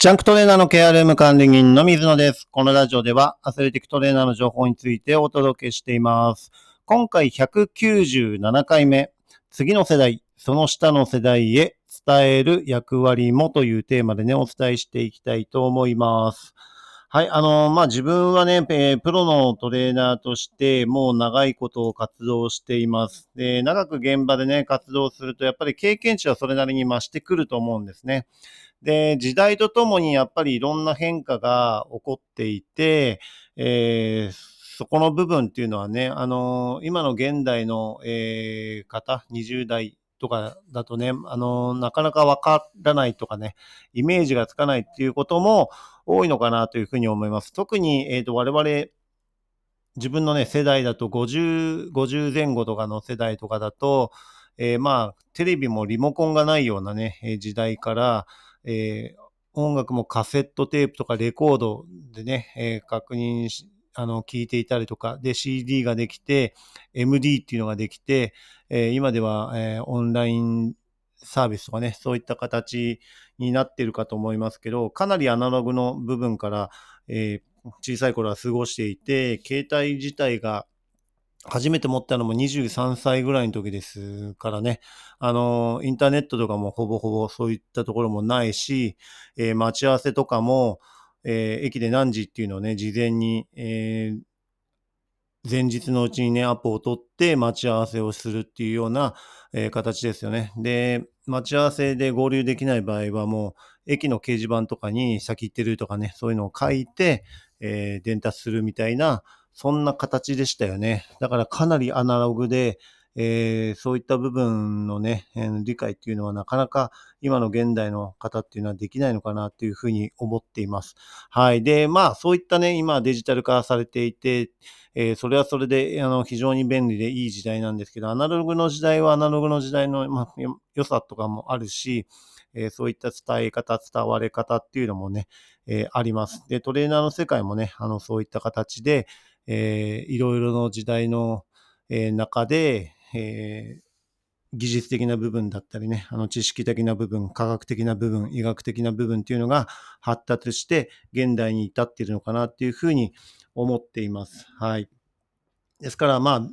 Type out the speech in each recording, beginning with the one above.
ジャンクトレーナーのケアルーム管理人の水野です。このラジオではアスレティックトレーナーの情報についてお届けしています。今回197回目、次の世代、その下の世代へ伝える役割もというテーマでね、お伝えしていきたいと思います。はい、あの、まあ、自分はね、えプロのトレーナーとしてもう長いことを活動しています。で、長く現場でね、活動すると、やっぱり経験値はそれなりに増してくると思うんですね。で、時代とともにやっぱりいろんな変化が起こっていて、えーそこの部分っていうのはね、あの今の現代の、えー方、20代とかだとね、あのなかなかわからないとかね、イメージがつかないっていうことも多いのかなというふうに思います。特に、えっ、と、我々、自分のね、世代だと50、50前後とかの世代とかだと、えーまあ、テレビもリモコンがないようなね、え時代から、えー音楽もカセットテープとかレコードでね、えー確認し、あの、聞いていたりとか、で、CD ができて、MD っていうのができて、え今では、えオンラインサービスとかね、そういった形になってるかと思いますけど、かなりアナログの部分から、えー小さい頃は過ごしていて、携帯自体が初めて持ったのも23歳ぐらいの時ですからね、あの、インターネットとかもほぼほぼそういったところもないし、えー待ち合わせとかも、えー駅で何時っていうのをね、事前に、えー前日のうちにね、アポを取って待ち合わせをするっていうような、えー形ですよね。で、待ち合わせで合流できない場合はもう、駅の掲示板とかに先行ってるとかね、そういうのを書いて、えー伝達するみたいな、そんな形でしたよね。だからかなりアナログで、えーそういった部分のね、えー理解っていうのはなかなか今の現代の方っていうのはできないのかなっていうふうに思っています。はい。で、まあそういったね、今デジタル化されていて、えーそれはそれであの非常に便利でいい時代なんですけど、アナログの時代はアナログの時代の、まあ、良さとかもあるし、えーそういった伝え方、伝われ方っていうのもね、えーあります。で、トレーナーの世界もね、あの、そういった形で、えーいろいろの時代の、えー中で、えー技術的な部分だったりね、あの知識的な部分、科学的な部分、医学的な部分っていうのが発達して現代に至っているのかなっていうふうに思っています。はい。ですからまあ、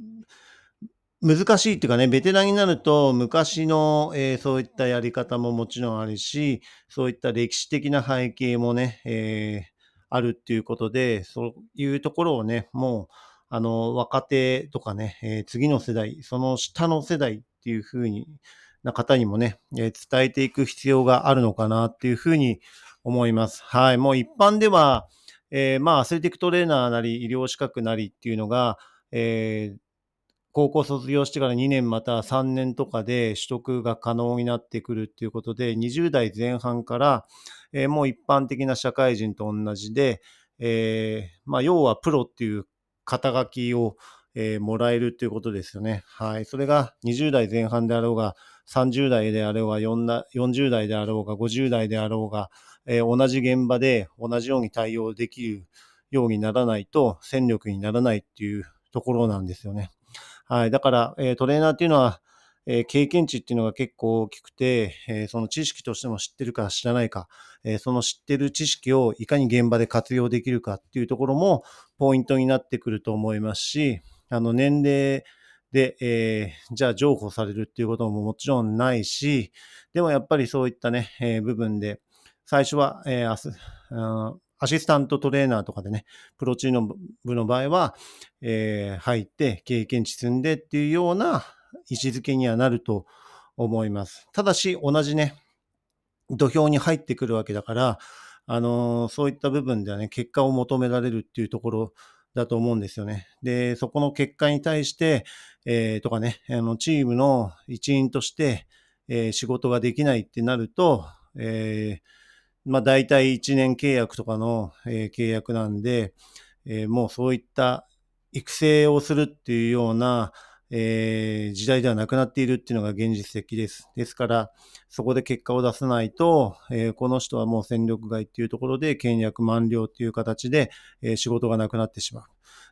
難しいっていうかね、ベテランになると昔の、えーそういったやり方ももちろんあるし、そういった歴史的な背景もね、えーあるっていうことで、そういうところをね、もう、あの、若手とかね、えー次の世代、その下の世代っていうふうにな方にもね、えー伝えていく必要があるのかなっていうふうに思います。はい。もう一般では、えーまあ、アスレティックトレーナーなり、医療資格なりっていうのが、えー高校卒業してから2年また3年とかで取得が可能になってくるっていうことで、20代前半から、えーもう一般的な社会人と同じで、えーまあ、要はプロっていう肩書きを、えーもらえるということですよね。はい。それが20代前半であろうが、30代であろうが、4 40代であろうが、50代であろうが、えー同じ現場で同じように対応できるようにならないと戦力にならないっていうところなんですよね。はい。だから、えートレーナーっていうのは、え経験値っていうのが結構大きくて、えその知識としても知ってるか知らないか、えその知ってる知識をいかに現場で活用できるかっていうところもポイントになってくると思いますし、あの年齢で、えーじゃあ譲歩されるっていうことももちろんないし、でもやっぱりそういったね、えー部分で、最初は、えーアスアシスタントトレーナーとかでね、プロチーム部の場合は、えー入って経験値積んでっていうような位置づけにはなると思います。ただし、同じね、土俵に入ってくるわけだから、あのーそういった部分ではね、結果を求められるっていうところだと思うんですよね。で、そこの結果に対して、えーとかね、あの、チームの一員として、えー仕事ができないってなると、えーまあ大体1年契約とかの、え契約なんで、えもうそういった育成をするっていうような、えー時代ではなくなっているっていうのが現実的です。ですから、そこで結果を出さないと、えーこの人はもう戦力外っていうところで契約満了っていう形で、えー仕事がなくなってしまう。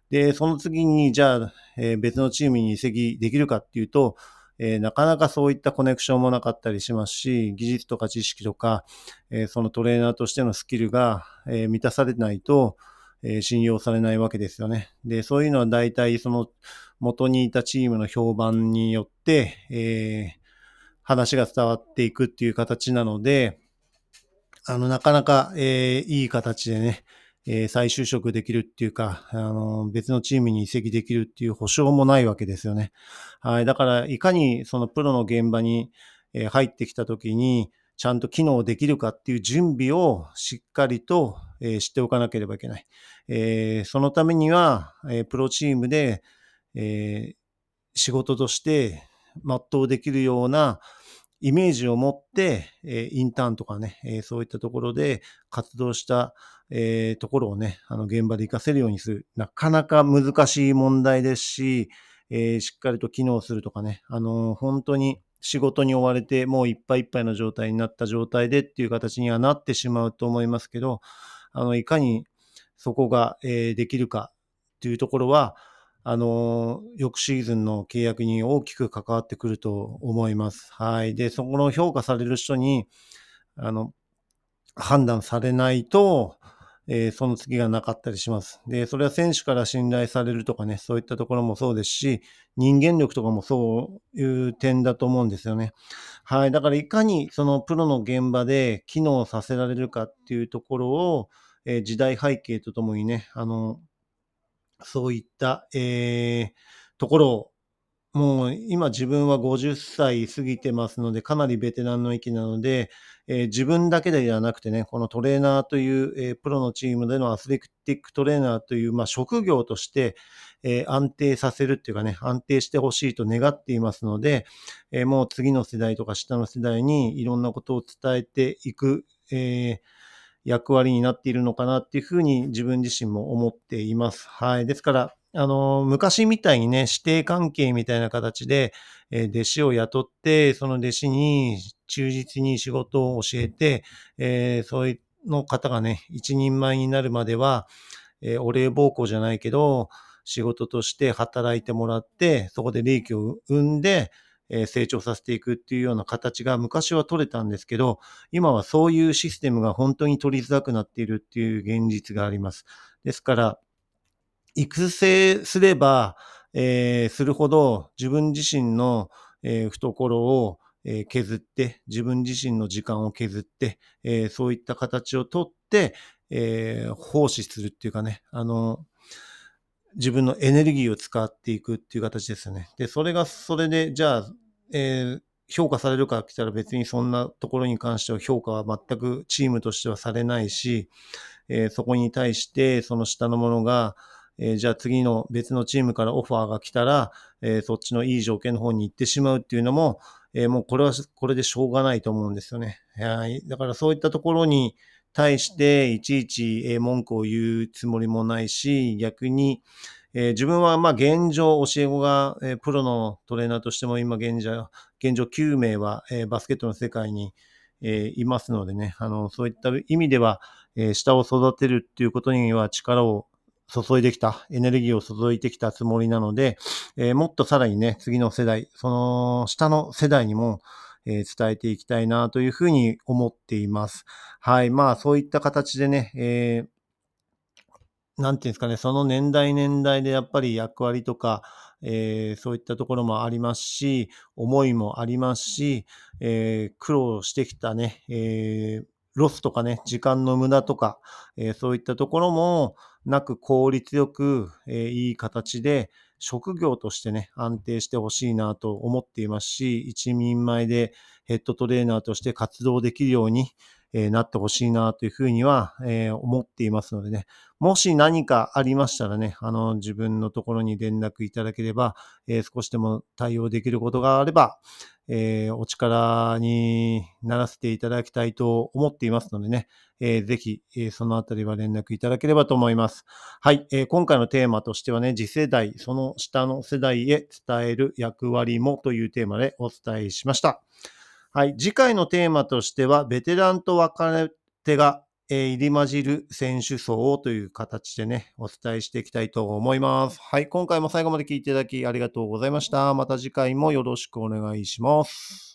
で、その次に、じゃあ、えー別のチームに移籍できるかっていうと、えー、なかなかそういったコネクションもなかったりしますし、技術とか知識とか、えー、そのトレーナーとしてのスキルが、えー、満たされないと、え信用されないわけですよね。で、そういうのは大体その元にいたチームの評判によって、え話が伝わっていくっていう形なので、あの、なかなか、えーいい形でね、え再就職できるっていうか、あの、別のチームに移籍できるっていう保証もないわけですよね。はい。だから、いかにそのプロの現場に、え入ってきた時に、ちゃんと機能できるかっていう準備をしっかりと、え知っておかなければいけない。えそのためには、えプロチームで、え仕事として全うできるような、イメージを持って、えインターンとかね、えそういったところで活動した、えところをね、あの現場で活かせるようにする。なかなか難しい問題ですし、えしっかりと機能するとかね、あの本当に仕事に追われてもういっぱいいっぱいの状態になった状態でっていう形にはなってしまうと思いますけど、あの、いかにそこが、えできるかっていうところは、あの、翌シーズンの契約に大きく関わってくると思います。はい。で、そこの評価される人に、あの、判断されないと、えー、その次がなかったりします。で、それは選手から信頼されるとかね、そういったところもそうですし、人間力とかもそういう点だと思うんですよね。はい。だからいかにそのプロの現場で機能させられるかっていうところを、えー、時代背景とともにね、あの、そういった、えー、ところを、もう今自分は50歳過ぎてますので、かなりベテランの域なので、えー、自分だけではなくてね、このトレーナーという、えー、プロのチームでのアスレティックトレーナーという、まあ、職業として、えー、安定させるっていうかね、安定してほしいと願っていますので、えもう次の世代とか下の世代にいろんなことを伝えていく、え役割になっているのかなっていうふうに自分自身も思っています。はい。ですから、あの、昔みたいにね、師弟関係みたいな形で、えー、弟子を雇って、その弟子に忠実に仕事を教えて、えー、そういうの方がね、一人前になるまでは、えー、お礼奉公じゃないけど、仕事として働いてもらって、そこで利益を生んで、え成長させていくっていうような形が昔は取れたんですけど、今はそういうシステムが本当に取りづらくなっているっていう現実があります。ですから、育成すれば、えー、するほど自分自身の、えー、懐を、えー、削って、自分自身の時間を削って、えそういった形をとって、え奉仕するっていうかね、あの、自分のエネルギーを使っていくっていう形ですよね。で、それがそれで、じゃあ、えー、評価されるか来たら別にそんなところに関しては評価は全くチームとしてはされないし、えー、そこに対してその下のものが、えー、じゃあ次の別のチームからオファーが来たら、えそっちのいい条件の方に行ってしまうっていうのも、えもうこれはこれでしょうがないと思うんですよね。はい。だからそういったところに、対していちいち文句を言うつもりもないし、逆に、えー、自分はまあ現状、教え子が、えー、プロのトレーナーとしても今現状、現状9名は、えー、バスケットの世界に、えいますのでね、あの、そういった意味では、え下を育てるっていうことには力を注いできた、エネルギーを注いできたつもりなので、えもっとさらにね、次の世代、その下の世代にも、えー、伝えていきたいなというふうに思っています。はい。まあ、そういった形でね、えー、なんていうんですかね、その年代年代でやっぱり役割とか、えー、そういったところもありますし、思いもありますし、えー、苦労してきたね、えー、ロスとかね、時間の無駄とか、えー、そういったところもなく効率よく、えー、いい形で、職業としてね、安定してほしいなと思っていますし、一人前でヘッドトレーナーとして活動できるように、え、なってほしいなというふうには、え、思っていますのでね、もし何かありましたらね、あの、自分のところに連絡いただければ、え、少しでも対応できることがあれば、え、お力にならせていただきたいと思っていますのでね、えー、ぜひ、え、そのあたりは連絡いただければと思います。はい、え、今回のテーマとしてはね、次世代、その下の世代へ伝える役割もというテーマでお伝えしました。はい、次回のテーマとしては、ベテランと若手がえ入り混じる選手層という形でね、お伝えしていきたいと思います。はい、今回も最後まで聞いていただきありがとうございました。また次回もよろしくお願いします。